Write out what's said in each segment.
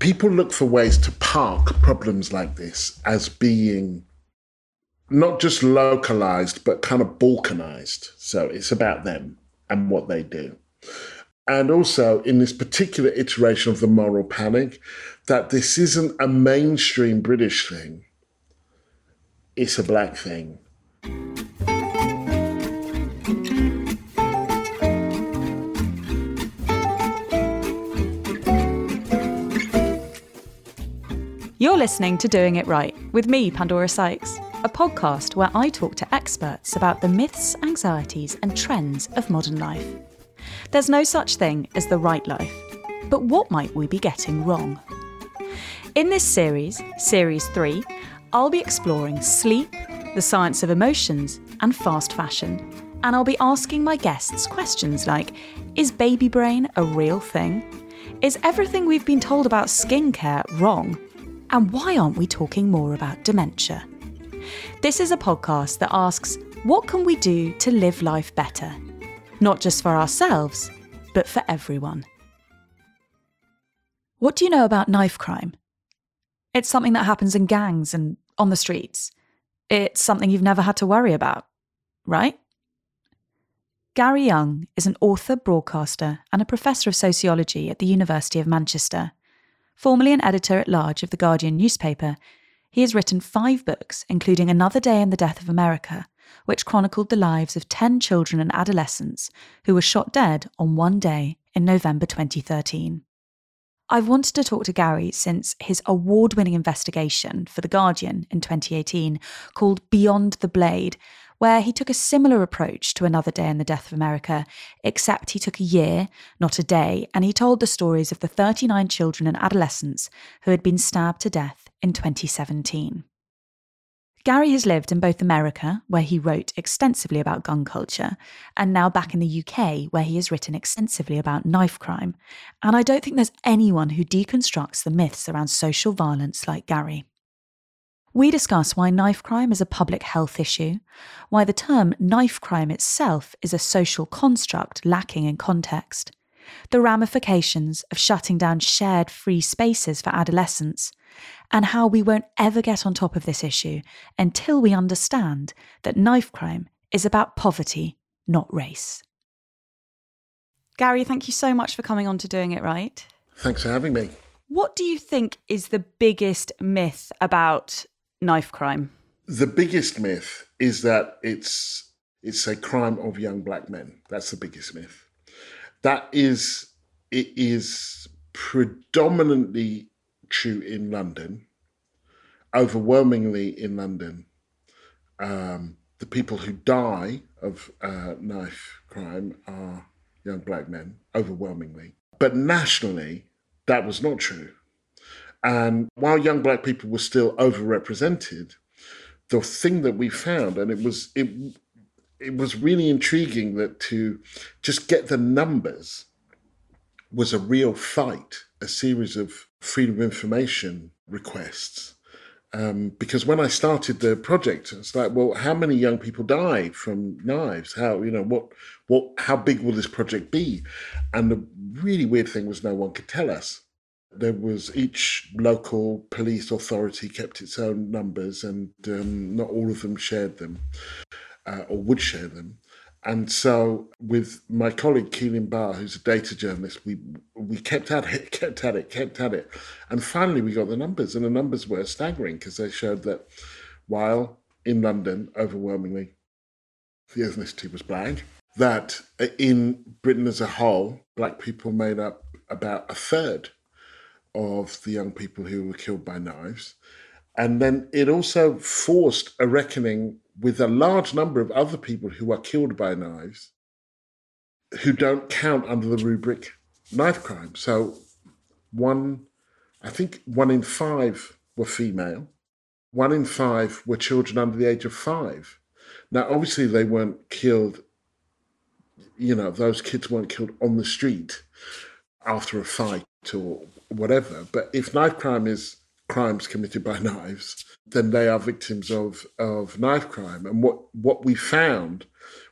people look for ways to park problems like this as being not just localized, but kind of balkanized. So it's about them and what they do. And also, in this particular iteration of the moral panic, that this isn't a mainstream British thing, it's a black thing. You're listening to Doing It Right with me, Pandora Sykes, a podcast where I talk to experts about the myths, anxieties, and trends of modern life. There's no such thing as the right life, but what might we be getting wrong? In this series, Series 3, I'll be exploring sleep, the science of emotions, and fast fashion. And I'll be asking my guests questions like Is baby brain a real thing? Is everything we've been told about skincare wrong? And why aren't we talking more about dementia? This is a podcast that asks what can we do to live life better? Not just for ourselves, but for everyone. What do you know about knife crime? It's something that happens in gangs and on the streets. It's something you've never had to worry about, right? Gary Younge is an author, broadcaster, and a professor of sociology at the University of Manchester. Formerly an editor at large of the Guardian newspaper, he has written five books, including Another Day in the Death of America, which chronicled the lives of 10 children and adolescents who were shot dead on one day in November 2013. I've wanted to talk to Gary since his award winning investigation for The Guardian in 2018 called Beyond the Blade where he took a similar approach to Another Day in the Death of America, except he took a year, not a day, and he told the stories of the 39 children and adolescents who had been stabbed to death in 2017. Gary has lived in both America, where he wrote extensively about gun culture, and now back in the UK, where he has written extensively about knife crime. And I don't think there's anyone who deconstructs the myths around social violence like Gary. We discuss why knife crime is a public health issue, why the term knife crime itself is a social construct lacking in context, the ramifications of shutting down shared free spaces for adolescents, and how we won't ever get on top of this issue until we understand that knife crime is about poverty, not race. Gary, thank you so much for coming on to Doing It Right. Thanks for having me. What do you think is the biggest myth about knife crime? The biggest myth is that it's it's a crime of young black men. That's the biggest myth. That is it is predominantly true in London, overwhelmingly in London. Um, the people who die of uh, knife crime are young black men, overwhelmingly. But nationally, that was not true. And while young black people were still overrepresented, the thing that we found, and it was it it was really intriguing that to just get the numbers was a real fight, a series of freedom of information requests. Um, because when I started the project, it's like, well, how many young people die from knives? How you know what what how big will this project be? And the really weird thing was no one could tell us there was each local police authority kept its own numbers, and um, not all of them shared them uh, or would share them. And so, with my colleague Caelainn Barr, who's a data journalist, we we kept at it, kept at it, kept at it, and finally we got the numbers, and the numbers were staggering because they showed that while in London, overwhelmingly, the ethnicity was black, that in Britain as a whole, black people made up about a third of the young people who were killed by knives. And then it also forced a reckoning with a large number of other people who are killed by knives who don't count under the rubric knife crime. So, one, I think one in five were female, one in five were children under the age of five. Now, obviously, they weren't killed, you know, those kids weren't killed on the street after a fight or whatever. But if knife crime is crimes committed by knives, then they are victims of, of knife crime. And what, what we found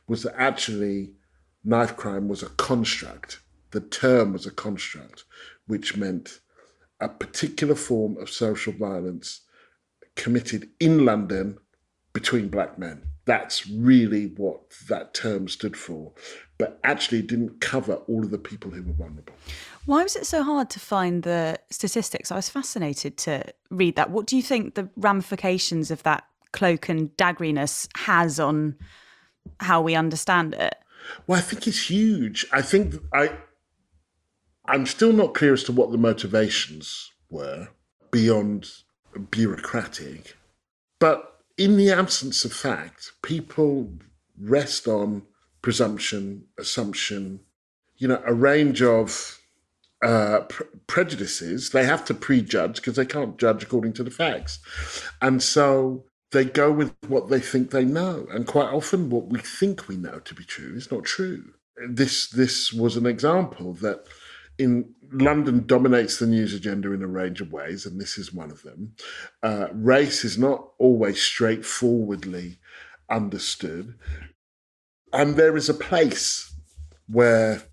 was that actually knife crime was a construct. The term was a construct, which meant a particular form of social violence committed in London between black men. That's really what that term stood for, but actually didn't cover all of the people who were vulnerable. Why was it so hard to find the statistics? I was fascinated to read that. What do you think the ramifications of that cloak and daggeriness has on how we understand it? Well, I think it's huge. I think I I'm still not clear as to what the motivations were beyond bureaucratic. But in the absence of fact, people rest on presumption, assumption, you know, a range of uh, pre- prejudices. They have to prejudge because they can't judge according to the facts. And so they go with what they think they know. And quite often, what we think we know to be true is not true. This, this was an example that in London dominates the news agenda in a range of ways, and this is one of them. Uh, race is not always straightforwardly understood, and there is a place where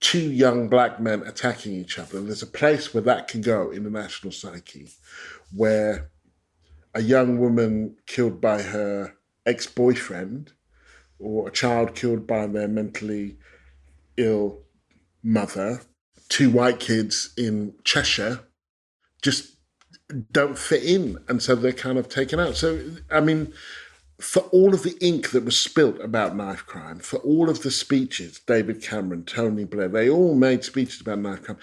two young black men attacking each other. and There's a place where that can go in the national psyche, where a young woman killed by her ex boyfriend or a child killed by their mentally ill mother, two white kids in Cheshire just don't fit in. And so they're kind of taken out. So, I mean, for all of the ink that was spilt about knife crime, for all of the speeches, David Cameron, Tony Blair, they all made speeches about knife crime.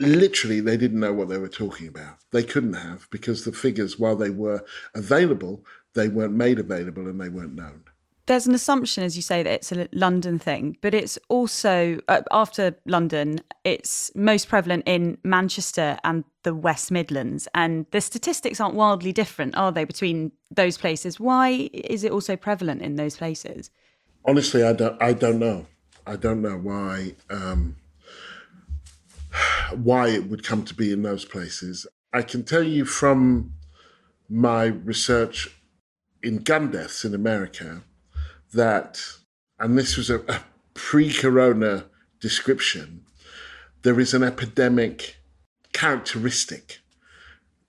Literally, they didn't know what they were talking about. They couldn't have because the figures, while they were available, they weren't made available and they weren't known there's an assumption, as you say, that it's a London thing, but it's also uh, after London, it's most prevalent in Manchester and the West Midlands. And the statistics aren't wildly different, are they, between those places? Why is it also prevalent in those places? Honestly, I don't. I don't know. I don't know why. Um, why it would come to be in those places. I can tell you from my research in gun deaths in America that, and this was a, a pre corona description, there is an epidemic characteristic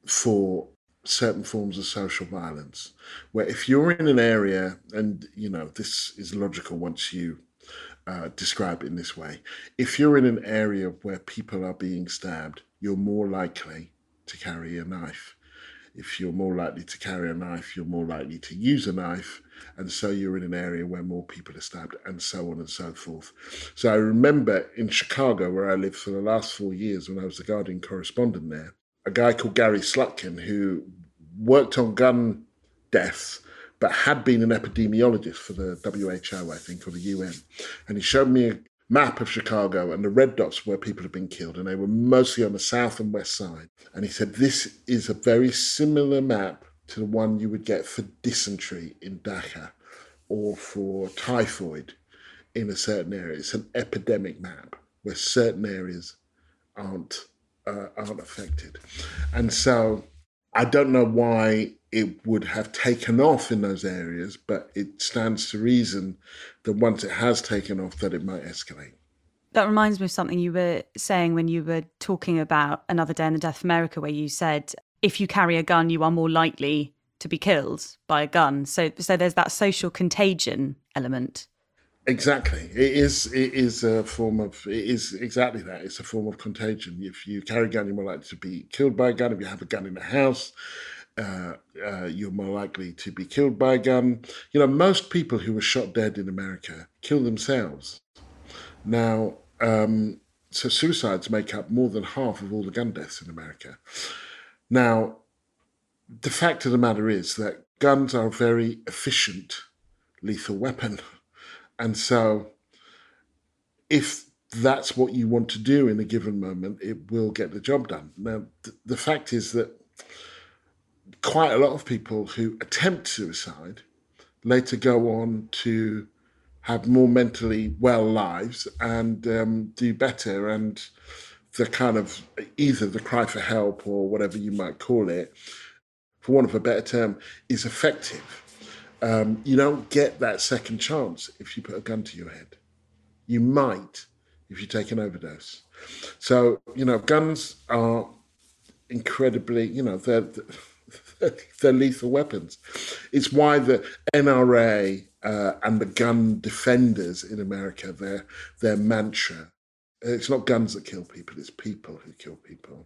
for certain forms of social violence where if you're in an area and you know this is logical once you uh, describe it in this way if you're in an area where people are being stabbed you're more likely to carry a knife. If you're more likely to carry a knife you're more likely to use a knife and so you're in an area where more people are stabbed, and so on and so forth. So I remember in Chicago, where I lived for the last four years when I was the Guardian correspondent there, a guy called Gary Slutkin who worked on gun deaths but had been an epidemiologist for the WHO, I think, or the UN. And he showed me a map of Chicago and the red dots where people had been killed, and they were mostly on the south and west side. And he said, This is a very similar map to the one you would get for dysentery in Dhaka or for typhoid in a certain area. It's an epidemic map where certain areas aren't uh, aren't affected, and so I don't know why it would have taken off in those areas, but it stands to reason that once it has taken off, that it might escalate. That reminds me of something you were saying when you were talking about Another Day in the Death of America, where you said if you carry a gun, you are more likely to be killed by a gun. So, so there's that social contagion element. Exactly, it is. It is a form of. It is exactly that. It's a form of contagion. If you carry a gun, you're more likely to be killed by a gun. If you have a gun in the house, uh, uh, you're more likely to be killed by a gun. You know, most people who were shot dead in America kill themselves. Now, um, so suicides make up more than half of all the gun deaths in America. Now, the fact of the matter is that guns are a very efficient lethal weapon. And so, if that's what you want to do in a given moment, it will get the job done. Now, th- the fact is that quite a lot of people who attempt suicide later go on to have more mentally well lives and um, do better and the kind of either the cry for help or whatever you might call it, for want of a better term, is effective. Um, you don't get that second chance if you put a gun to your head. You might if you take an overdose. So, you know, guns are incredibly, you know, they're, they're lethal weapons. It's why the NRA uh, and the gun defenders in America, their, their mantra, it's not guns that kill people, it's people who kill people,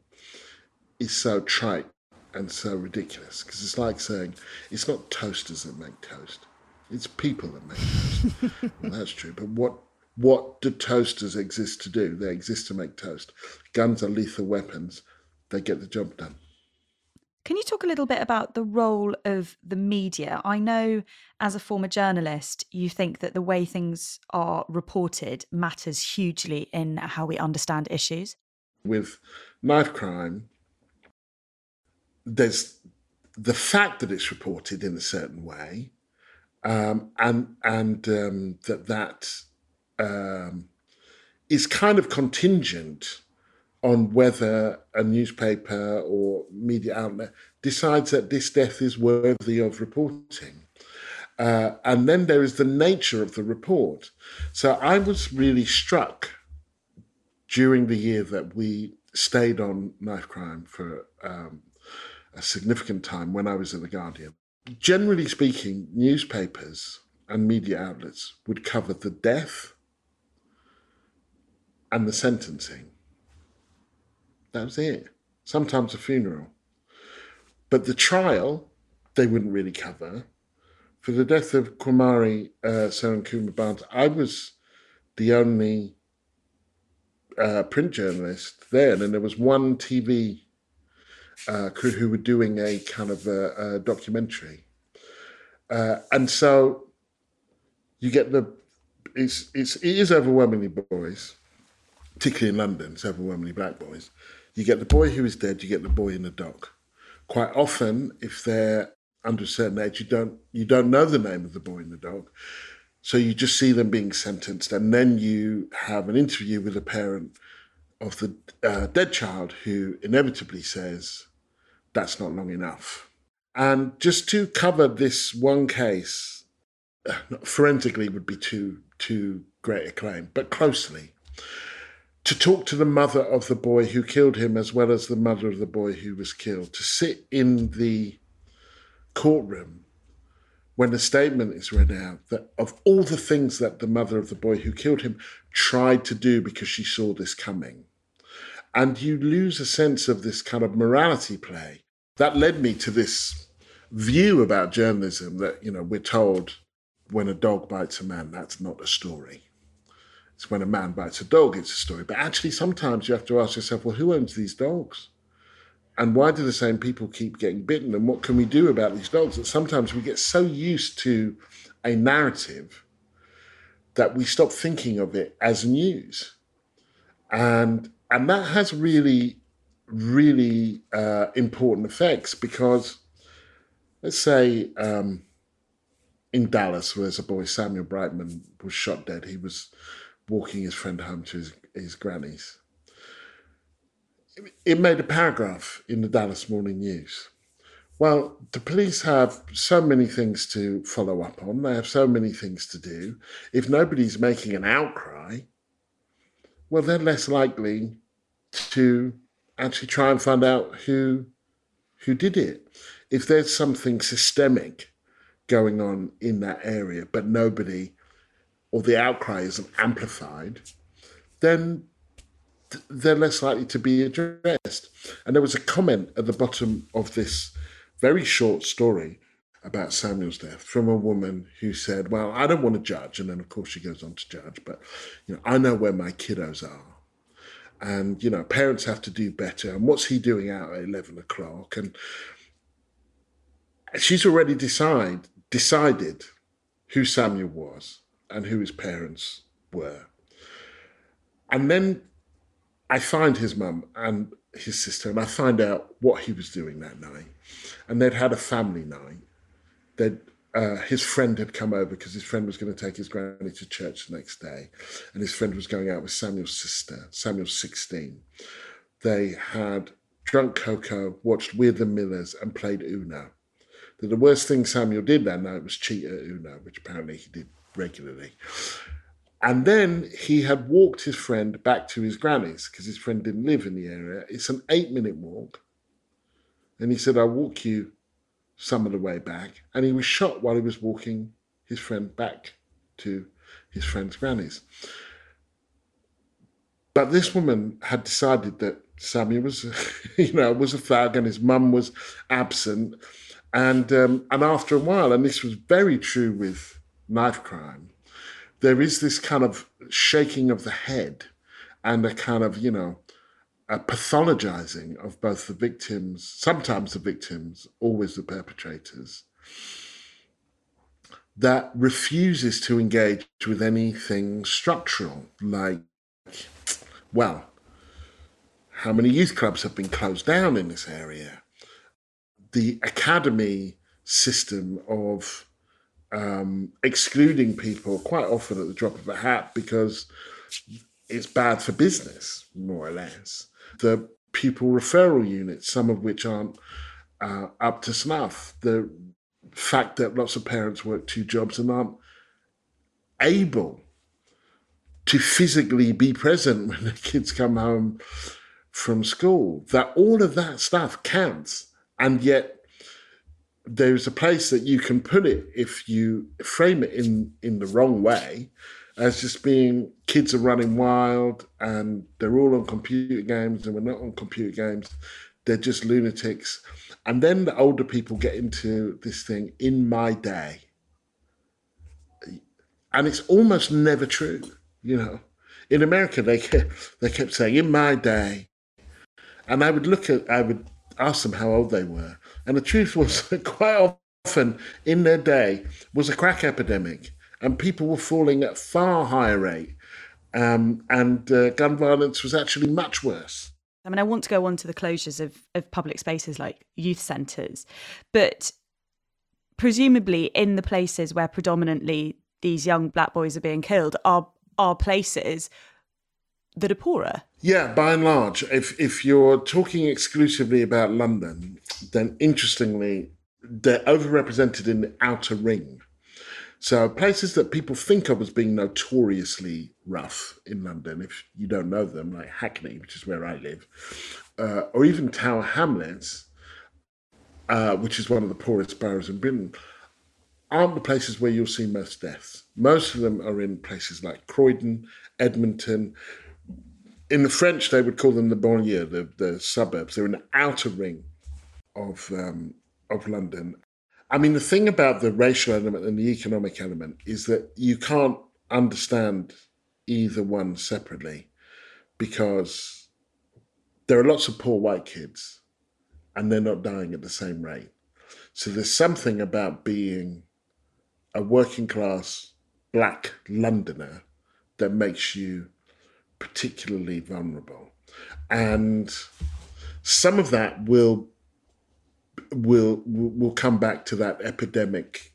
is so trite and so ridiculous because it's like saying it's not toasters that make toast, it's people that make toast. well, that's true, but what what do toasters exist to do? They exist to make toast. Guns are lethal weapons. They get the job done. Can you talk a little bit about the role of the media? I know as a former journalist, you think that the way things are reported matters hugely in how we understand issues. With knife crime, there's the fact that it's reported in a certain way, um, and and um, that that um, is kind of contingent on whether a newspaper or media outlet decides that this death is worthy of reporting. Uh, and then there is the nature of the report. So I was really struck during the year that we stayed on knife crime for um, a significant time when I was at The Guardian. Generally speaking, newspapers and media outlets would cover the death and the sentencing. That was it. Sometimes a funeral. But the trial, they wouldn't really cover. For the death of Kumari uh, Serankumar Barnes, I was the only uh, print journalist then, and there was one TV uh, crew who were doing a kind of a, a documentary. Uh, and so you get the it's it's it is overwhelmingly boys, particularly in London, it's overwhelmingly black boys. You get the boy who is dead, you get the boy in the dock. Quite often, if they're under a certain age, you don't you don't know the name of the boy in the dock. So you just see them being sentenced, and then you have an interview with a parent of the uh, dead child who inevitably says, That's not long enough. And just to cover this one case, uh, forensically would be too, too great a claim, but closely, to talk to the mother of the boy who killed him as well as the mother of the boy who was killed, to sit in the courtroom when the statement is read out that of all the things that the mother of the boy who killed him tried to do because she saw this coming. And you lose a sense of this kind of morality play. That led me to this view about journalism that, you know, we're told when a dog bites a man, that's not a story. It's when a man bites a dog, it's a story. But actually, sometimes you have to ask yourself, well, who owns these dogs? And why do the same people keep getting bitten? And what can we do about these dogs? That sometimes we get so used to a narrative that we stop thinking of it as news. And and that has really, really uh, important effects because let's say um, in Dallas, where there's a boy, Samuel Brightmon, was shot dead. He was walking his friend home to his, his granny's. It made a paragraph in the Dallas Morning News. Well, the police have so many things to follow up on. They have so many things to do. If nobody's making an outcry, well, they're less likely to actually try and find out who who did it. If there's something systemic going on in that area, but nobody or the outcry isn't amplified, then they're less likely to be addressed. And there was a comment at the bottom of this very short story about Samuel's death from a woman who said, Well, I don't want to judge. And then, of course, she goes on to judge, but you know, I know where my kiddos are. And, you know, parents have to do better. And what's he doing out at 11 o'clock? And she's already decide, decided who Samuel was and who his parents were. And then I find his mum and his sister, and I find out what he was doing that night. And they'd had a family night. They'd, uh, his friend had come over because his friend was going to take his granny to church the next day, and his friend was going out with Samuel's sister. Samuel's 16. They had drunk cocoa, watched We're the Millers, and played Uno. That the worst thing Samuel did that night was cheat at Uno, which apparently he did regularly. And then he had walked his friend back to his granny's because his friend didn't live in the area. It's an eight minute walk. And he said, I'll walk you some of the way back. And he was shot while he was walking his friend back to his friend's granny's. But this woman had decided that Sammy was, you know, was a thug and his mum was absent. And, um, and after a while, and this was very true with knife crime, there is this kind of shaking of the head and a kind of, you know, a pathologizing of both the victims, sometimes the victims, always the perpetrators, that refuses to engage with anything structural, like, well, how many youth clubs have been closed down in this area? The academy system of um, excluding people quite often at the drop of a hat because it's bad for business, more or less. The pupil referral units, some of which aren't uh, up to snuff. The fact that lots of parents work two jobs and aren't able to physically be present when the kids come home from school, that all of that stuff counts. And yet there's a place that you can put it if you frame it in in the wrong way as just being kids are running wild and they're all on computer games and we're not on computer games. They're just lunatics. And then the older people get into this thing in my day. And it's almost never true you know. In america they kept, they kept saying in my day. And i would look at i would ask them how old they were and the truth was that quite often in their day was a crack epidemic, and people were falling at far higher rate, um, and uh, gun violence was actually much worse. I mean, I want to go on to the closures of, of public spaces like youth centres, but presumably in the places where predominantly these young black boys are being killed are are places are poorer. Yeah, by and large, if if you're talking exclusively about London, then interestingly, they're overrepresented in the outer ring. So places that people think of as being notoriously rough in London, if you don't know them, like Hackney, which is where I live, uh, or even Tower Hamlets, uh, which is one of the poorest boroughs in Britain, aren't the places where you'll see most deaths. Most of them are in places like Croydon, Edmonton, in the French, they would call them the banlieue, the, the suburbs. They're the outer ring of um, of London. I mean, the thing about the racial element and the economic element is that you can't understand either one separately because there are lots of poor white kids and they're not dying at the same rate. So there's something about being a working class black Londoner that makes you particularly vulnerable. And some of that will will will come back to that epidemic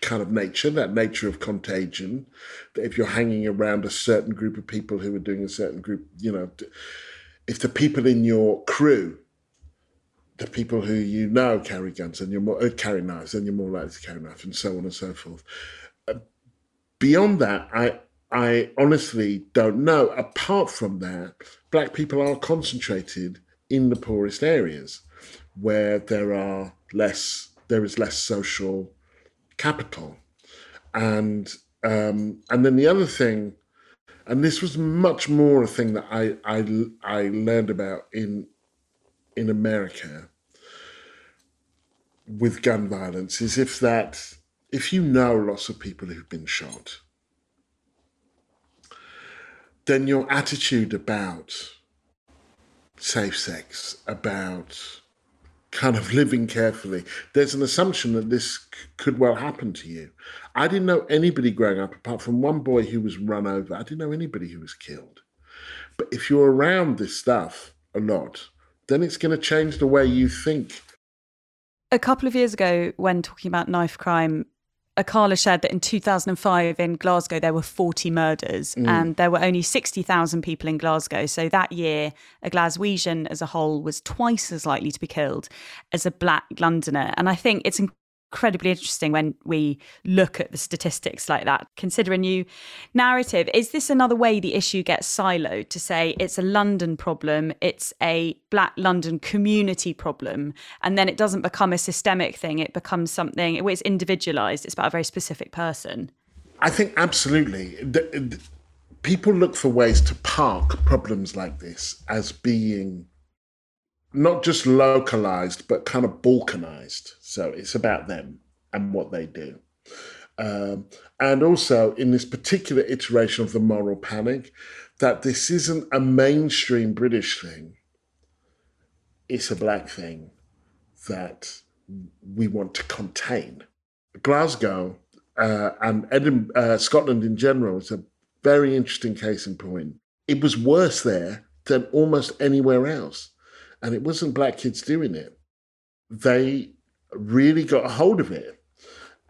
kind of nature, that nature of contagion. That if you're hanging around a certain group of people who are doing a certain group, you know, if the people in your crew, the people who you know carry guns and you're more uh, carry knives, then you're more likely to carry knives, and so on and so forth. Uh, beyond that, I I honestly don't know. Apart from that, black people are concentrated in the poorest areas where there are less there is less social capital. And um, and then the other thing, and this was much more a thing that I I, I learned about in in America with gun violence is if that if you know lots of people who've been shot then your attitude about safe sex, about kind of living carefully, there's an assumption that this could well happen to you. I didn't know anybody growing up apart from one boy who was run over. I didn't know anybody who was killed. But if you're around this stuff a lot, then it's going to change the way you think. A couple of years ago, when talking about knife crime, Akala shared that in 2005 in Glasgow there were 40 murders mm. and there were only 60,000 people in Glasgow. So that year, a Glaswegian as a whole was twice as likely to be killed as a black Londoner. And I think it's incredibly interesting when we look at the statistics like that. Consider a new narrative. Is this another way the issue gets siloed to say it's a London problem, it's a Black London community problem, and then it doesn't become a systemic thing? It becomes something, it's individualized, it's about a very specific person. I think absolutely. The, the, people look for ways to park problems like this as being not just localized, but kind of balkanized. So it's about them and what they do. Um, and also in this particular iteration of the moral panic, that this isn't a mainstream British thing, it's a black thing that we want to contain. Glasgow uh, and Edinburgh, uh, Scotland in general is a very interesting case in point. It was worse there than almost anywhere else and it wasn't black kids doing it. They really got a hold of it.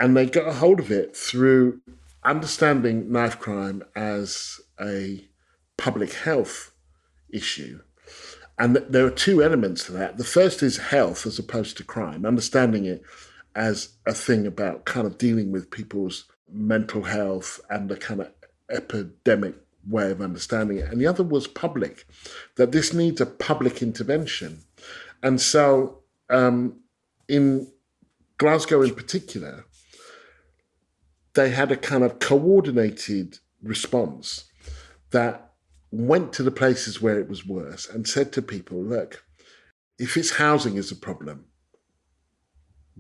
And they got a hold of it through understanding knife crime as a public health issue. And there are two elements to that. The first is health as opposed to crime, understanding it as a thing about kind of dealing with people's mental health and the kind of epidemic way of understanding it. And the other was public, that this needs a public intervention. And so um, in Glasgow in particular, they had a kind of coordinated response that went to the places where it was worse and said to people, look, if it's housing is a problem,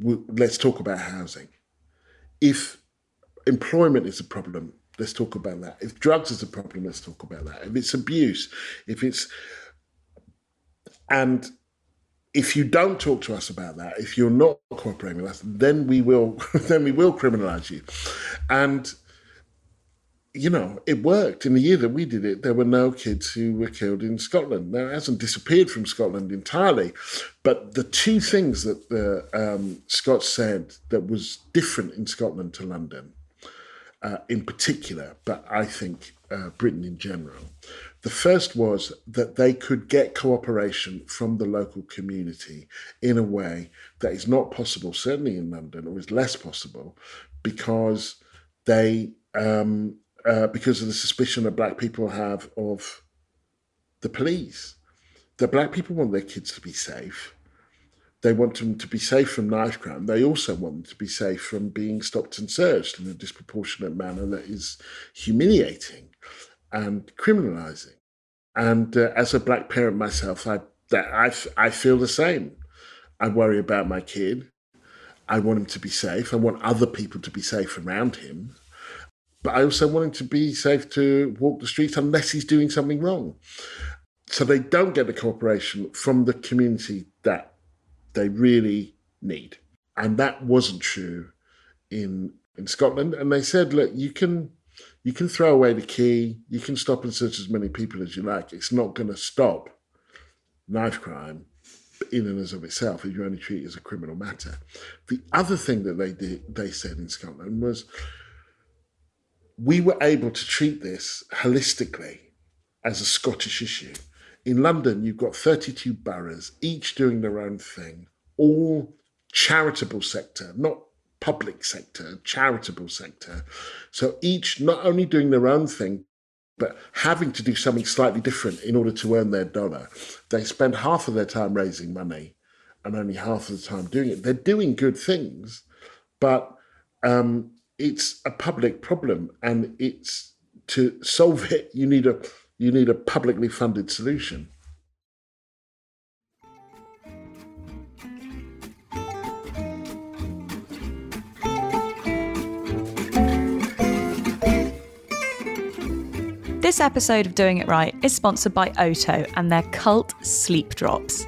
let's talk about housing. If employment is a problem, let's talk about that. If drugs is a problem, let's talk about that. If it's abuse, if it's and if you don't talk to us about that, if you're not cooperating with us, then we will then we will criminalize you. And you know, it worked. In the year that we did it, there were no kids who were killed in Scotland. Now, it hasn't disappeared from Scotland entirely, but the two things that the um, Scots said that was different in Scotland to London uh, in particular, but I think uh, Britain in general. The first was that they could get cooperation from the local community in a way that is not possible, certainly in London, or is less possible, because they um, uh, because of the suspicion that black people have of the police. That black people want their kids to be safe they want them to be safe from knife crime. They also want them to be safe from being stopped and searched in a disproportionate manner that is humiliating and criminalizing. And uh, as a black parent myself, I, that I, I feel the same. I worry about my kid. I want him to be safe. I want other people to be safe around him. But I also want him to be safe to walk the streets unless he's doing something wrong. So they don't get the cooperation from the community that they really need. And that wasn't true in in Scotland. And they said, look, you can you can throw away the key, you can stop and search as many people as you like. It's not going to stop knife crime in and as of itself if you only treat it as a criminal matter. The other thing that they did, they said in Scotland was we were able to treat this holistically as a Scottish issue. In London, you've got 32 boroughs, each doing their own thing, all charitable sector, not public sector, charitable sector. So each not only doing their own thing, but having to do something slightly different in order to earn their dollar. They spend half of their time raising money and only half of the time doing it. They're doing good things, but um, it's a public problem, and it's to solve it. You need a you need a publicly funded solution. This episode of Doing It Right is sponsored by Oto and their cult sleep drops.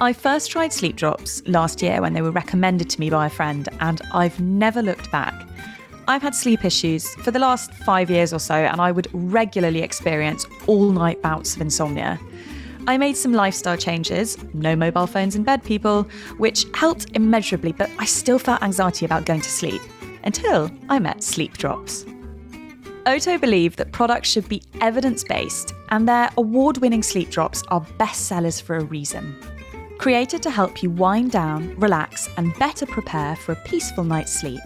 I first tried sleep drops last year when they were recommended to me by a friend, and I've never looked back. I've had sleep issues for the last five years or so, and I would regularly experience all night bouts of insomnia. I made some lifestyle changes, no mobile phones in bed, people, which helped immeasurably, but I still felt anxiety about going to sleep until I met Sleep Drops. Oto believe that products should be evidence based, and their award winning sleep drops are bestsellers for a reason. Created to help you wind down, relax, and better prepare for a peaceful night's sleep,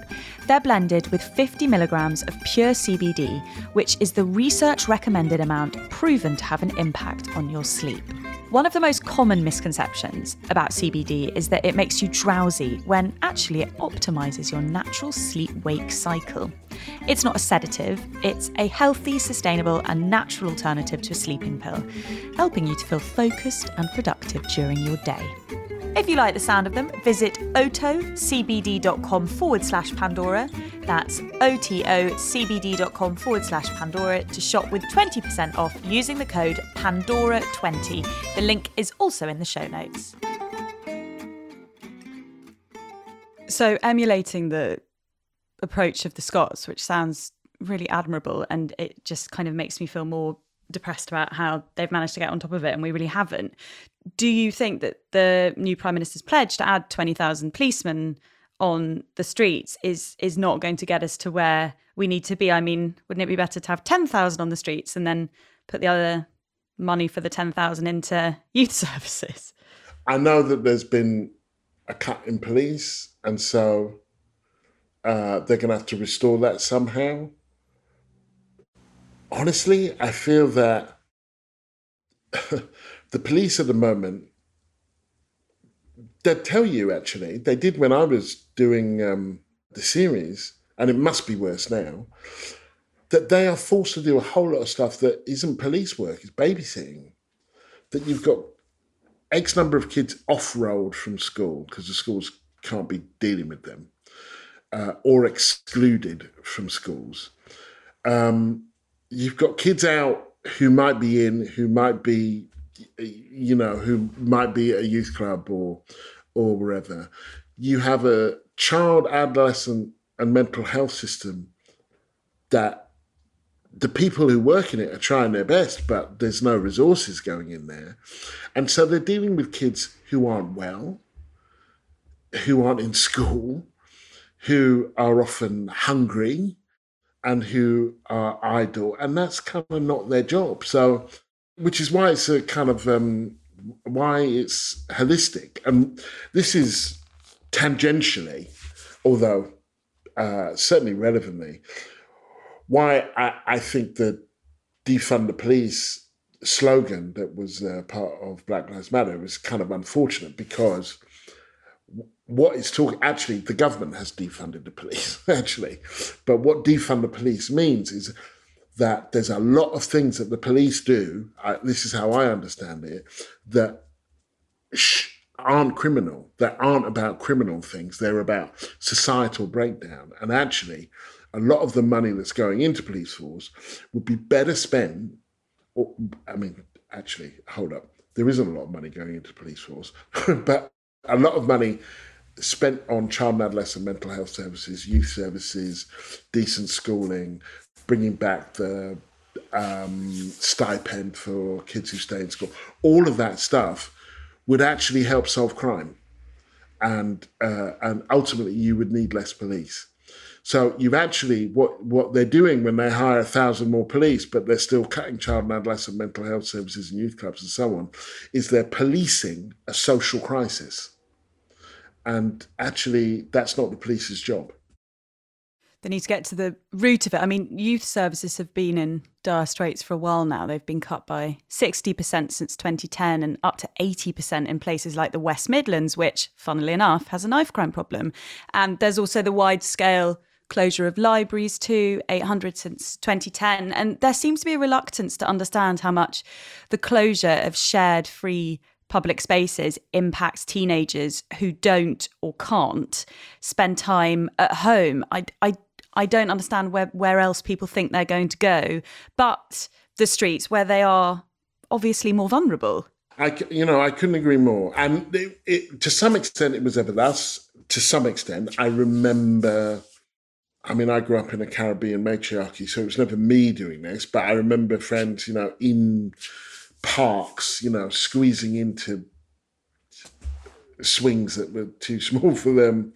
they're blended with 50 milligrams of pure CBD, which is the research recommended amount proven to have an impact on your sleep. One of the most common misconceptions about CBD is that it makes you drowsy when actually it optimizes your natural sleep wake cycle. It's not a sedative, it's a healthy, sustainable, and natural alternative to a sleeping pill, helping you to feel focused and productive during your day. If you like the sound of them, visit otocbd.com forward slash Pandora. That's otocbd.com forward slash Pandora to shop with 20% off using the code Pandora20. The link is also in the show notes. So, emulating the approach of the Scots, which sounds really admirable, and it just kind of makes me feel more depressed about how they've managed to get on top of it and we really haven't. Do you think that the new prime minister's pledge to add 20,000 policemen on the streets is is not going to get us to where we need to be? I mean, wouldn't it be better to have 10,000 on the streets and then put the other money for the 10,000 into youth services? I know that there's been a cut in police and so uh, they're going to have to restore that somehow honestly, I feel that the police at the moment, they tell you actually, they did when I was doing um, the series, and it must be worse now, that they are forced to do a whole lot of stuff that isn't police work, it's babysitting. That you've got X number of kids off rolled from school because the schools can't be dealing with them, uh, or excluded from schools. Um, you've got kids out who might be in, who might be, you know, who might be at a youth club or or wherever. You have a child, adolescent, and mental health system that the people who work in it are trying their best, but there's no resources going in there. And so they're dealing with kids who aren't well, who aren't in school, who are often hungry, and who are idle, and that's kind of not their job. So, which is why it's a kind of um, why it's holistic, and this is tangentially, although uh, certainly relevantly, why I, I think the defund the police slogan that was uh, part of Black Lives Matter was kind of unfortunate because what it's talking actually the government has defunded the police actually. But what defund the police means is that there's a lot of things that the police do I, this is how i understand it that sh- aren't criminal that aren't about criminal things. They're about societal breakdown. And actually a lot of the money that's going into police force would be better spent or, i mean actually hold up. There isn't a lot of money going into police force but a lot of money spent on child and adolescent mental health services, youth services, decent schooling, bringing back the um, stipend for kids who stay in school, all of that stuff would actually help solve crime, and uh, and ultimately you would need less police. So you've actually what what they're doing when they hire a thousand more police, but they're still cutting child and adolescent mental health services and youth clubs and so on, is they're policing a social crisis and actually, that's not the police's job. They need to get to the root of it. I mean, youth services have been in dire straits for a while now. They've been cut by 60% since 2010 and up to 80% in places like the West Midlands, which, funnily enough, has a knife crime problem. And there's also the wide scale closure of libraries too, 800 since 2010. And there seems to be a reluctance to understand how much the closure of shared free public spaces impacts teenagers who don't or can't spend time at home. I, I, I don't understand where, where else people think they're going to go, but the streets where they are obviously more vulnerable. I, you know, I couldn't agree more. And it, it, to some extent, it was ever thus. To some extent, I remember. I mean, I grew up in a Caribbean matriarchy, so it was never me doing this. But I remember friends, you know, in parks, you know, squeezing into swings that were too small for them,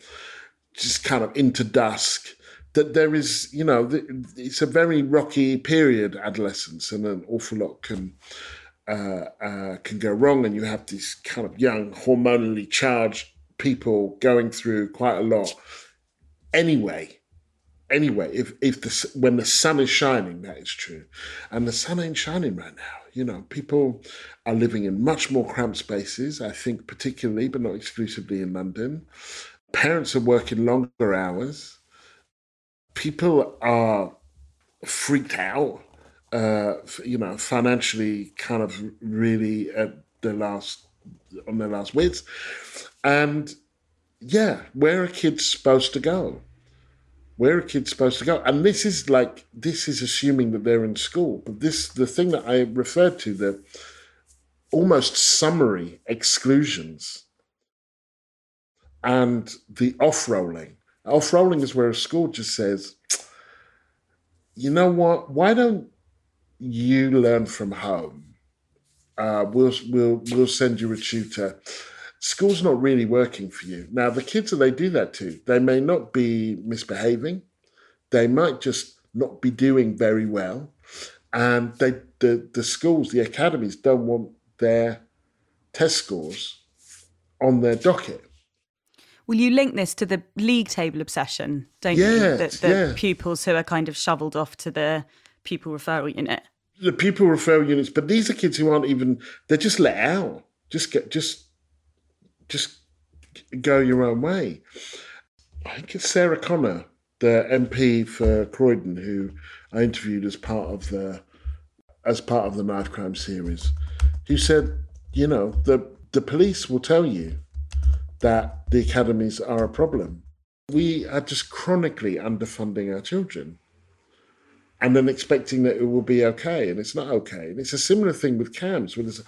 just kind of into dusk. That there is, you know, it's a very rocky period, adolescence, and an awful lot can uh, uh, can go wrong, and you have these kind of young, hormonally charged people going through quite a lot. Anyway, anyway, if if the when the sun is shining, that is true, and the sun ain't shining right now. You know, people are living in much more cramped spaces. I think particularly, but not exclusively, in London. Parents are working longer hours. People are freaked out. Uh, you know, financially, kind of really at the last on their last wits, and yeah, where are kids supposed to go? Where are kids supposed to go? And this is like this is assuming that they're in school. But this the thing that I referred to, the almost summary exclusions and the off-rolling. Off-rolling is where a school just says, you know what, why don't you learn from home? Uh, we'll we'll we'll send you a tutor school's not really working for you. Now, the kids that they do that to, they may not be misbehaving, they might just not be doing very well, and they the, the schools, the academies don't want their test scores on their docket. Will you link this to the league table obsession, don't you? The, the yeah. pupils who are kind of shoveled off to the pupil referral unit. The pupil referral units, but these are kids who aren't even, they're just let out. Just get, just just go your own way. I think it's Sarah Connor, the MP for Croydon, who I interviewed as part of the as part of the knife crime series, who said, you know, the the police will tell you that the academies are a problem. We are just chronically underfunding our children and then expecting that it will be okay, and it's not okay. And it's a similar thing with CAMHS, where there's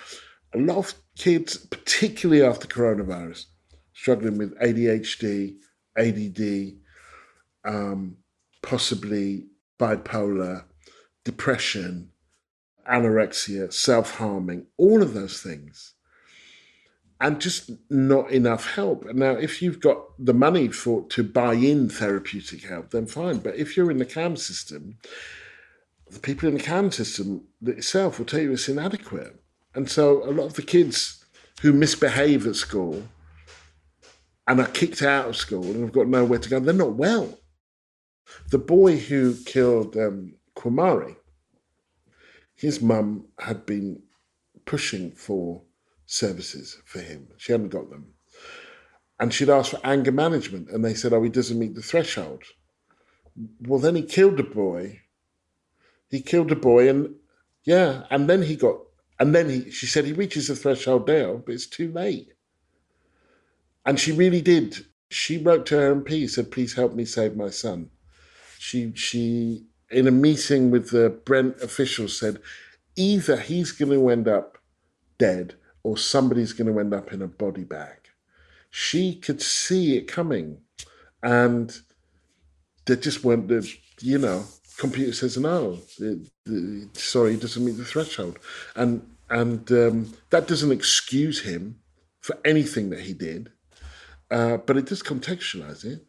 a lot of kids, particularly after coronavirus, struggling with ADHD, ADD, um, possibly bipolar, depression, anorexia, self harming, all of those things. And just not enough help. Now, if you've got the money for to buy in therapeutic help, then fine. But if you're in the CAMHS system, the people in the CAMHS system itself will tell you it's inadequate. And so a lot of the kids who misbehave at school and are kicked out of school and have got nowhere to go, they're not well. The boy who killed um, Quamari, his mum had been pushing for services for him. She hadn't got them. And she'd asked for anger management, and they said, Oh, he doesn't meet the threshold. Well, then he killed a boy. He killed a boy, and yeah, and then he got and then he, she said he reaches the threshold now, but it's too late. And she really did. She wrote to her MP, said, please help me save my son. She, she in a meeting with the Brent officials, said, either he's going to end up dead or somebody's going to end up in a body bag. She could see it coming. And there just weren't the, you know, computer says no. Sorry, it doesn't meet the threshold, and and um, that doesn't excuse him for anything that he did, uh, but it does contextualize it.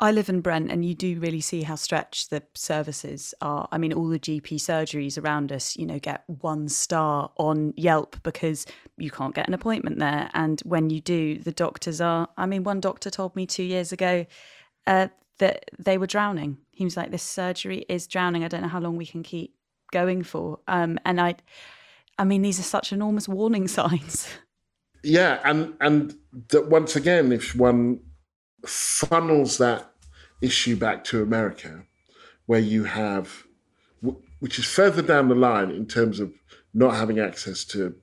I live in Brent, and you do really see how stretched the services are. I mean, all the GP surgeries around us, you know, get one star on Yelp because you can't get an appointment there. And when you do, the doctors are. I mean, one doctor told me two years ago uh, that they were drowning. He was like, "This surgery is drowning. I don't know how long we can keep going for." Um, and I, I mean, these are such enormous warning signs. Yeah, and and that once again, if one funnels that issue back to America, where you have, which is further down the line in terms of not having access to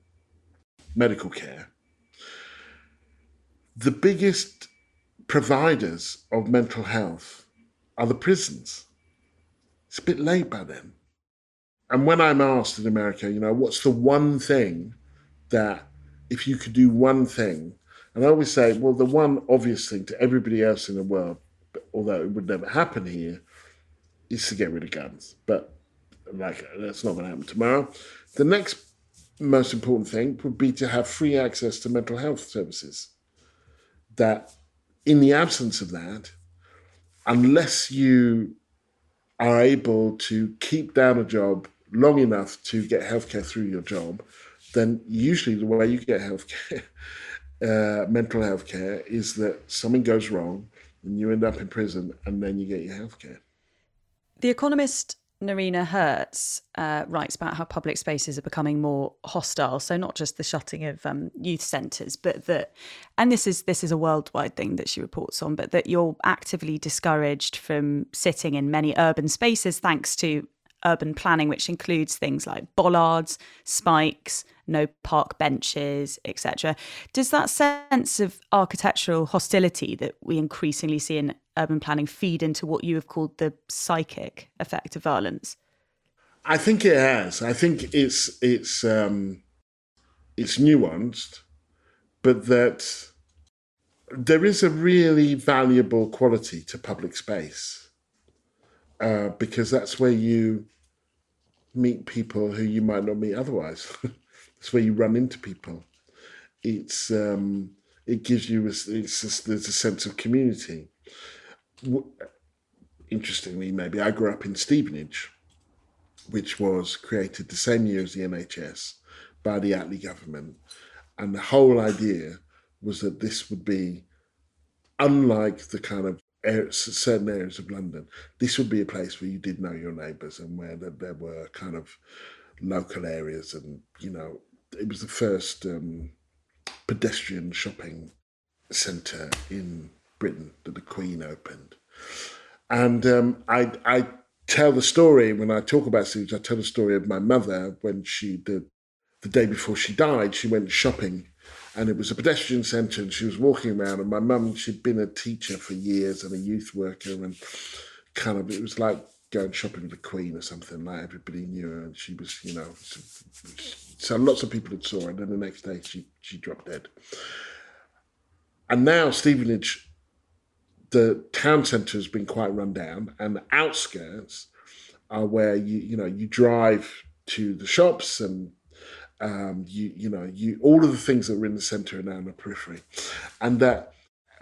medical care, the biggest providers of mental health are the prisons. It's a bit late by then. And when I'm asked in America, you know, what's the one thing that if you could do one thing, and I always say, well, the one obvious thing to everybody else in the world, although it would never happen here, is to get rid of guns. But like that's not going to happen tomorrow. The next most important thing would be to have free access to mental health services. That in the absence of that, unless you are able to keep down a job long enough to get healthcare through your job, then usually the way you get healthcare, uh, mental health care, is that something goes wrong and you end up in prison and then you get your healthcare. The Economist Noreena Hertz uh, writes about how public spaces are becoming more hostile. So not just the shutting of um, youth centres, but that, and this is this is a worldwide thing that she reports on, but that you're actively discouraged from sitting in many urban spaces thanks to urban planning, which includes things like bollards, spikes, no park benches, etc. Does that sense of architectural hostility that we increasingly see in urban planning feed into what you have called the psychic effect of violence? I think it has. I think it's it's um, it's nuanced, but that there is a really valuable quality to public space uh, because that's where you meet people who you might not meet otherwise. it's where you run into people. It's um, it gives you a, it's just, there's a sense of community. Interestingly, maybe I grew up in Stevenage, which was created the same year as the NHS by the Attlee government, and the whole idea was that this would be unlike the kind of certain areas of London, this would be a place where you did know your neighbours and where there were kind of local areas, and you know, it was the first um, pedestrian shopping centre in Britain that the Queen opened, and um, I I tell the story when I talk about Stevenage. I tell the story of my mother when she the the day before she died, she went shopping and it was a pedestrian centre and she was walking around and my mum she'd been a teacher for years and a youth worker and kind of it was like going shopping with the queen or something like everybody knew her and she was you know so lots of people had saw her and then the next day she she dropped dead and now stevenage the town centre has been quite run down and the outskirts are where you you know you drive to the shops and um, you you know you all of the things that were in the center are now in the periphery, and that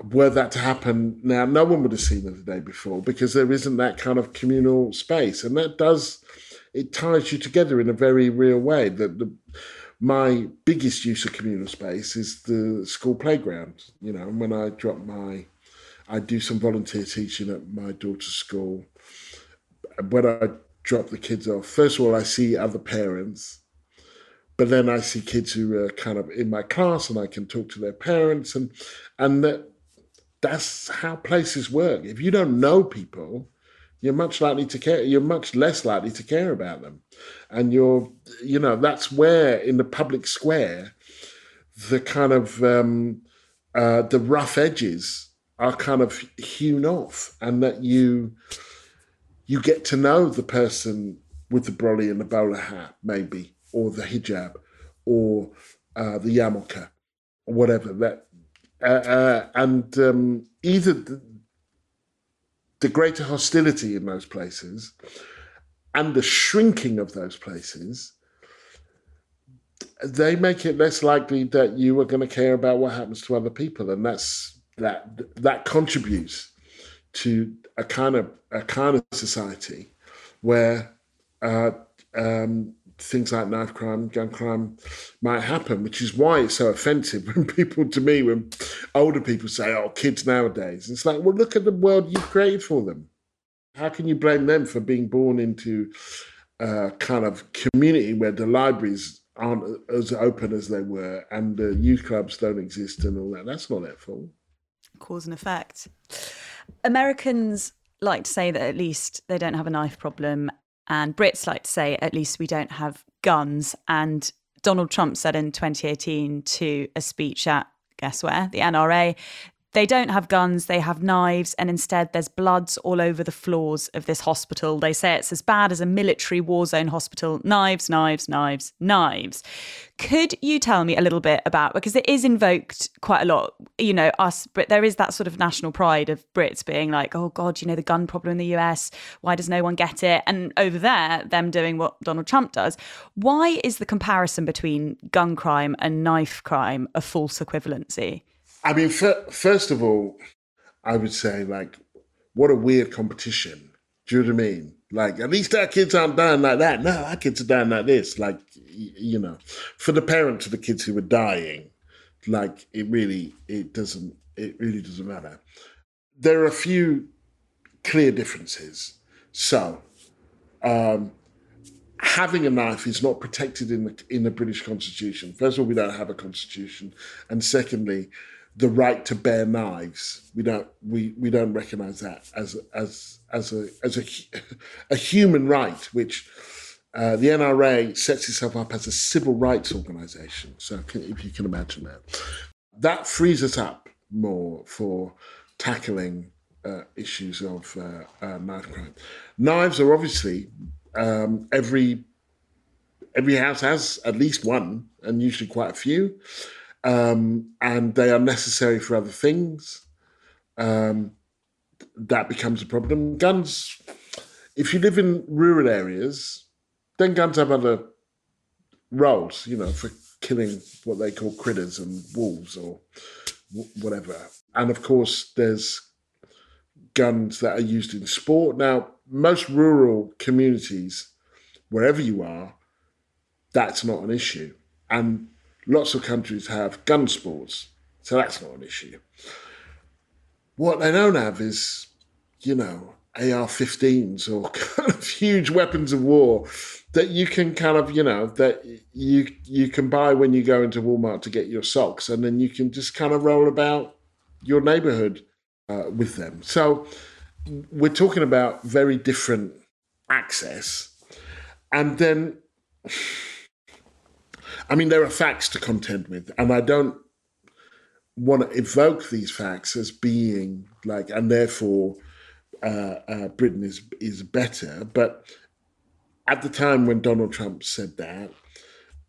were that to happen now, no one would have seen it the day before because there isn't that kind of communal space, and that does it ties you together in a very real way. That the my biggest use of communal space is the school playground. You know, when I drop my, I do some volunteer teaching at my daughter's school. When I drop the kids off, first of all, I see other parents but then I see kids who are kind of in my class and I can talk to their parents and and that that's how places work. If you don't know people, you're much likely to care you're much less likely to care about them. And you're you know, that's where in the public square the kind of um, uh, the rough edges are kind of hewn off and that you you get to know the person with the brolly and the bowler hat maybe or the hijab or uh, the yarmulke or whatever that uh, uh, and um, either the, the greater hostility in those places and the shrinking of those places they make it less likely that you are going to care about what happens to other people and that's that that contributes to a kind of a kind of society where uh, um, things like knife crime, gun crime might happen, which is why it's so offensive when people, to me, when older people say, oh, kids nowadays. It's like, well, look at the world you've created for them. How can you blame them for being born into a kind of community where the libraries aren't as open as they were and the youth clubs don't exist and all that? That's not their fault. Cause and effect. Americans like to say that at least they don't have a knife problem and Brits like to say, at least we don't have guns. And Donald Trump said in 2018 to a speech at, guess where, the NRA, they don't have guns, they have knives, and instead there's bloods all over the floors of this hospital. They say it's as bad as a military war zone hospital. Knives, knives, knives, knives. Could you tell me a little bit about because it is invoked quite a lot, you know, us, but there is that sort of national pride of Brits being like, oh God, you know, the gun problem in the US, why does no one get it? And over there, them doing what Donald Trump does. Why is the comparison between gun crime and knife crime a false equivalency? I mean, first of all, I would say like, what a weird competition Do you know what I mean? Like, at least our kids aren't dying like that. No, our kids are dying like this. Like, you know, for the parents of the kids who were dying, like, it really, it doesn't, it really doesn't matter. There are a few clear differences. So, um, having a knife is not protected in the in the British Constitution. First of all, we don't have a constitution, and secondly, the right to bear knives we don't we, we don't recognise that as as as a as a a human right, which uh, the NRA sets itself up as a civil rights organisation. So if you can imagine that, that frees us up more for tackling uh, issues of uh, uh knife crime. Knives are obviously um, every every house has at least one, and usually quite a few, um, and they are necessary for other things. Um, that becomes a problem. Guns, if you live in rural areas, then guns have other roles, you know, for killing what they call critters and wolves or whatever. And of course, there's guns that are used in sport. Now, most rural communities, wherever you are, that's not an issue. And lots of countries have gun sports, so that's not an issue. What they don't have is, you know, AR-15s or kind of huge weapons of war that you can kind of, you know, that you you can buy when you go into Walmart to get your socks, and then you can just kind of roll about your neighborhood uh, with them. So we're talking about very different access. And then, I mean, there are facts to contend with, and I don't want to evoke these facts as being like, and therefore uh, uh, Britain is is better. But at the time when Donald Trump said that,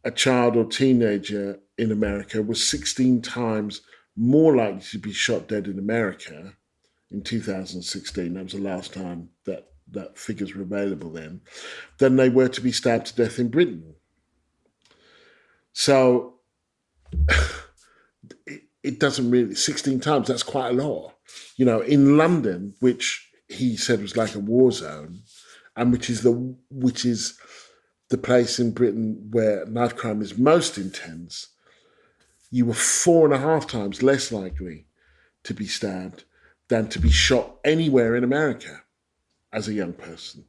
a child or teenager in America was 16 times more likely to be shot dead in America in 2016, that was the last time that, that figures were available then, than they were to be stabbed to death in Britain. So it, it doesn't really, 16 times, that's quite a lot. You know, in London, which he said was like a war zone, and which is the which is the place in Britain where knife crime is most intense, you were four and a half times less likely to be stabbed than to be shot anywhere in America as a young person.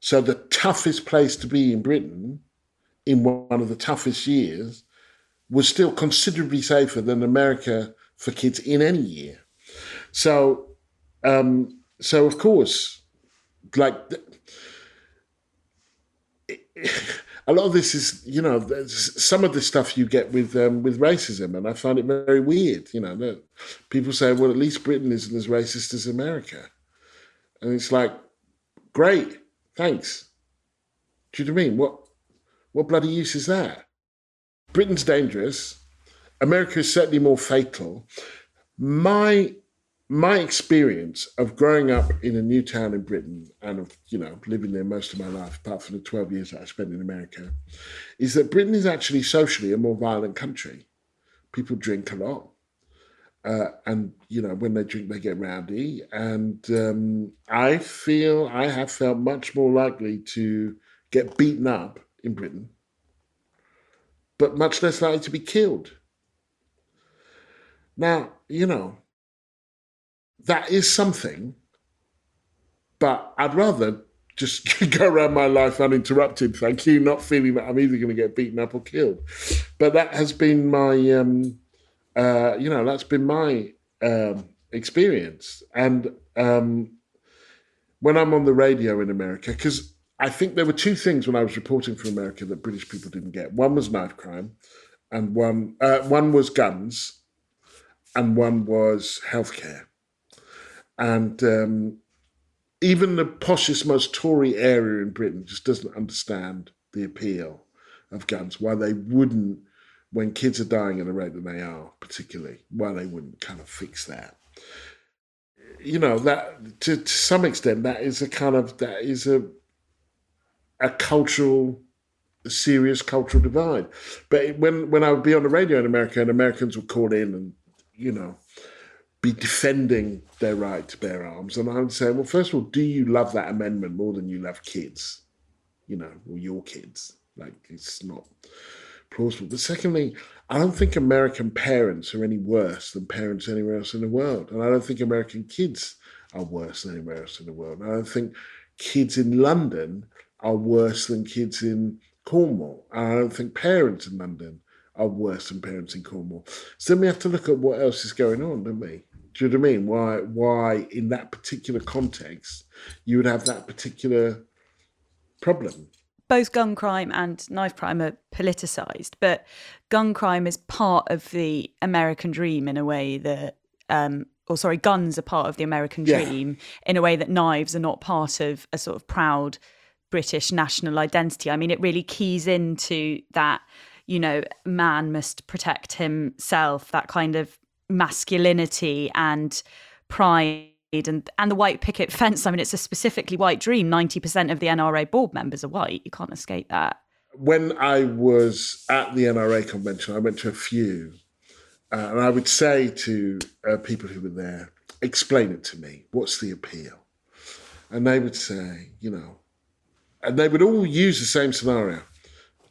So the toughest place to be in Britain in one of the toughest years was still considerably safer than America for kids in any year. So, um, so of course, like a lot of this is, you know, some of the stuff you get with um, with racism, and I find it very weird. You know, that people say, well, at least Britain isn't as racist as America, and it's like, great, thanks. Do you know what I mean? What what bloody use is that? Britain's dangerous. America is certainly more fatal. My my experience of growing up in a new town in Britain and of, you know, living there most of my life, apart from the 12 years that I spent in America, is that Britain is actually socially a more violent country. People drink a lot. Uh, and, you know, when they drink, they get rowdy. And um, I feel I have felt much more likely to get beaten up in Britain, but much less likely to be killed. Now, you know, that is something, but I'd rather just go around my life uninterrupted, thank you, not feeling that I'm either going to get beaten up or killed. But that has been my, um, uh, you know, that's been my um, experience. And um, when I'm on the radio in America, because I think there were two things when I was reporting from America that British people didn't get. One was knife crime, and one uh, one was guns, and one was healthcare. And um, even the poshest, most Tory area in Britain just doesn't understand the appeal of guns, why they wouldn't, when kids are dying at the rate that they are, particularly, why they wouldn't kind of fix that. You know, that to, to some extent, that is a kind of, that is a, a cultural serious cultural divide. But when when I would be on the radio in America and Americans would call in and you know be defending their right to bear arms. And I would say, well, first of all, do you love that amendment more than you love kids? You know, or your kids? Like, it's not plausible. But secondly, I don't think American parents are any worse than parents anywhere else in the world. And I don't think American kids are worse than anywhere else in the world. And I don't think kids in London are worse than kids in Cornwall. And I don't think parents in London are worse than parents in Cornwall. So then we have to look at what else is going on, don't we? Do you know what I mean? Why why in that particular context you would have that particular problem? Both gun crime and knife crime are politicized, but gun crime is part of the American dream in a way that um, or sorry, guns are part of the American dream yeah. in a way that knives are not part of a sort of proud British national identity. I mean, it really keys into that, you know, man must protect himself, that kind of masculinity and pride and and the white picket fence. I mean, it's a specifically white dream. Ninety percent of the NRA board members are white. You can't escape that. When I was at the NRA convention, I went to a few, uh, and I would say to uh, people who were there, "Explain it to me. What's the appeal?" And they would say, you know, and they would all use the same scenario.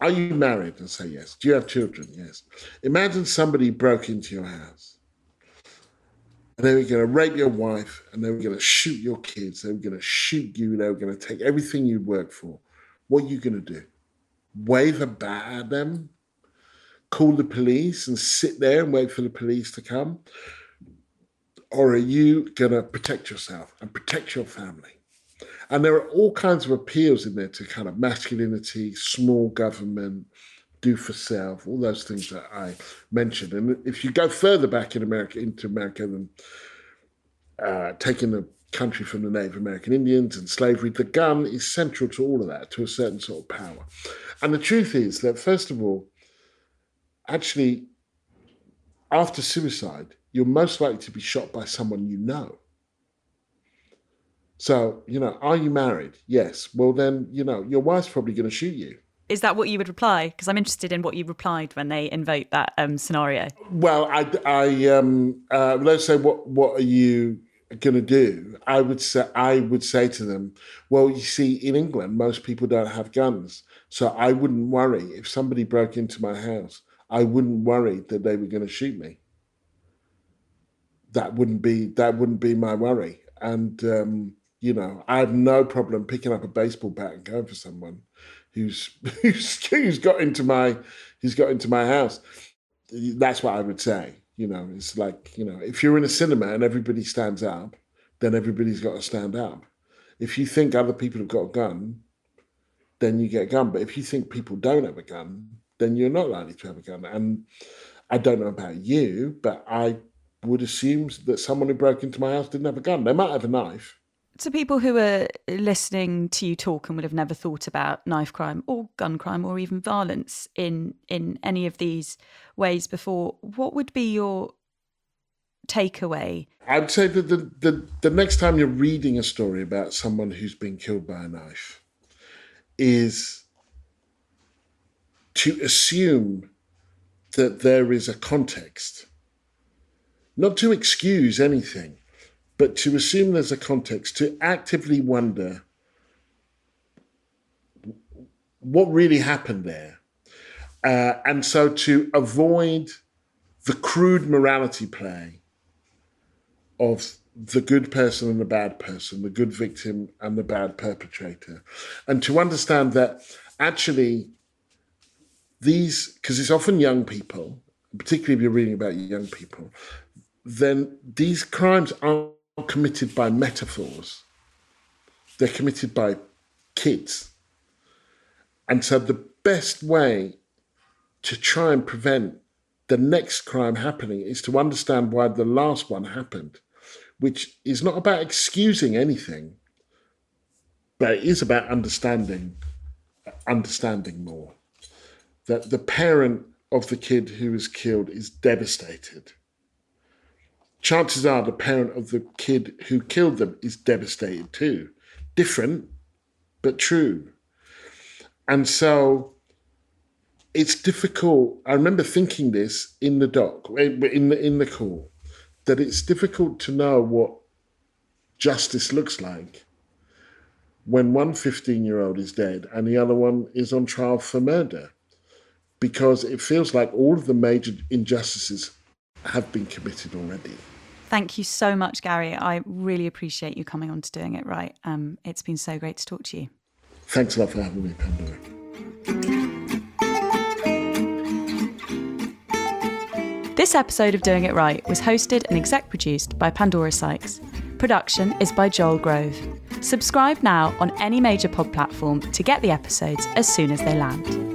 Are you married? And say yes. Do you have children? Yes. Imagine somebody broke into your house and they were going to rape your wife and they were going to shoot your kids. They were going to shoot you. They were going to take everything you'd worked for. What are you going to do? Wave a bat at them? Call the police and sit there and wait for the police to come? Or are you going to protect yourself and protect your family? And there are all kinds of appeals in there to kind of masculinity, small government, do for self, all those things that I mentioned. And if you go further back in America, into America, than uh, taking the country from the Native American Indians and slavery, the gun is central to all of that, to a certain sort of power. And the truth is that, first of all, actually, after suicide, you're most likely to be shot by someone you know. So, you know, are you married? Yes. Well, then, you know, your wife's probably going to shoot you. Is that what you would reply? Because I'm interested in what you replied when they invoked that um, scenario. Well, I, I um, uh, let's say, what, what are you going to do? I would say, I would say to them, well, you see, in England, most people don't have guns, so I wouldn't worry if somebody broke into my house. I wouldn't worry that they were going to shoot me. That wouldn't be that wouldn't be my worry, and um, you know, I have no problem picking up a baseball bat and going for someone who's who's, who's got into my who's got into my house. That's what I would say. You know, it's like you know, if you're in a cinema and everybody stands up, then everybody's got to stand up. If you think other people have got a gun, then you get a gun. But if you think people don't have a gun, then you're not likely to have a gun. And I don't know about you, but I would assume that someone who broke into my house didn't have a gun. They might have a knife to people who are listening to you talk and would have never thought about knife crime or gun crime or even violence in in any of these ways before, what would be your takeaway? I'd say that the, the, the next time you're reading a story about someone who's been killed by a knife is to assume that there is a context, not to excuse anything but to assume there's a context, to actively wonder what really happened there. Uh, and so to avoid the crude morality play of the good person and the bad person, the good victim and the bad perpetrator, and to understand that actually these, because it's often young people, particularly if you're reading about young people, then these crimes aren't committed by metaphors, they're committed by kids. And so the best way to try and prevent the next crime happening is to understand why the last one happened, which is not about excusing anything, but it is about understanding understanding more. That the parent of the kid who was killed is devastated chances are the parent of the kid who killed them is devastated too. Different, but true. And so it's difficult. I remember thinking this in the doc, in the, in the call, that it's difficult to know what justice looks like when one 15 year old is dead and the other one is on trial for murder because it feels like all of the major injustices have been committed already. Thank you so much, Gary. I really appreciate you coming on to Doing It Right. Um, it's been so great to talk to you. Thanks a lot for having me, Pandora. This episode of Doing It Right was hosted and exec produced by Pandora Sykes. Production is by Joel Grove. Subscribe now on any major pod platform to get the episodes as soon as they land.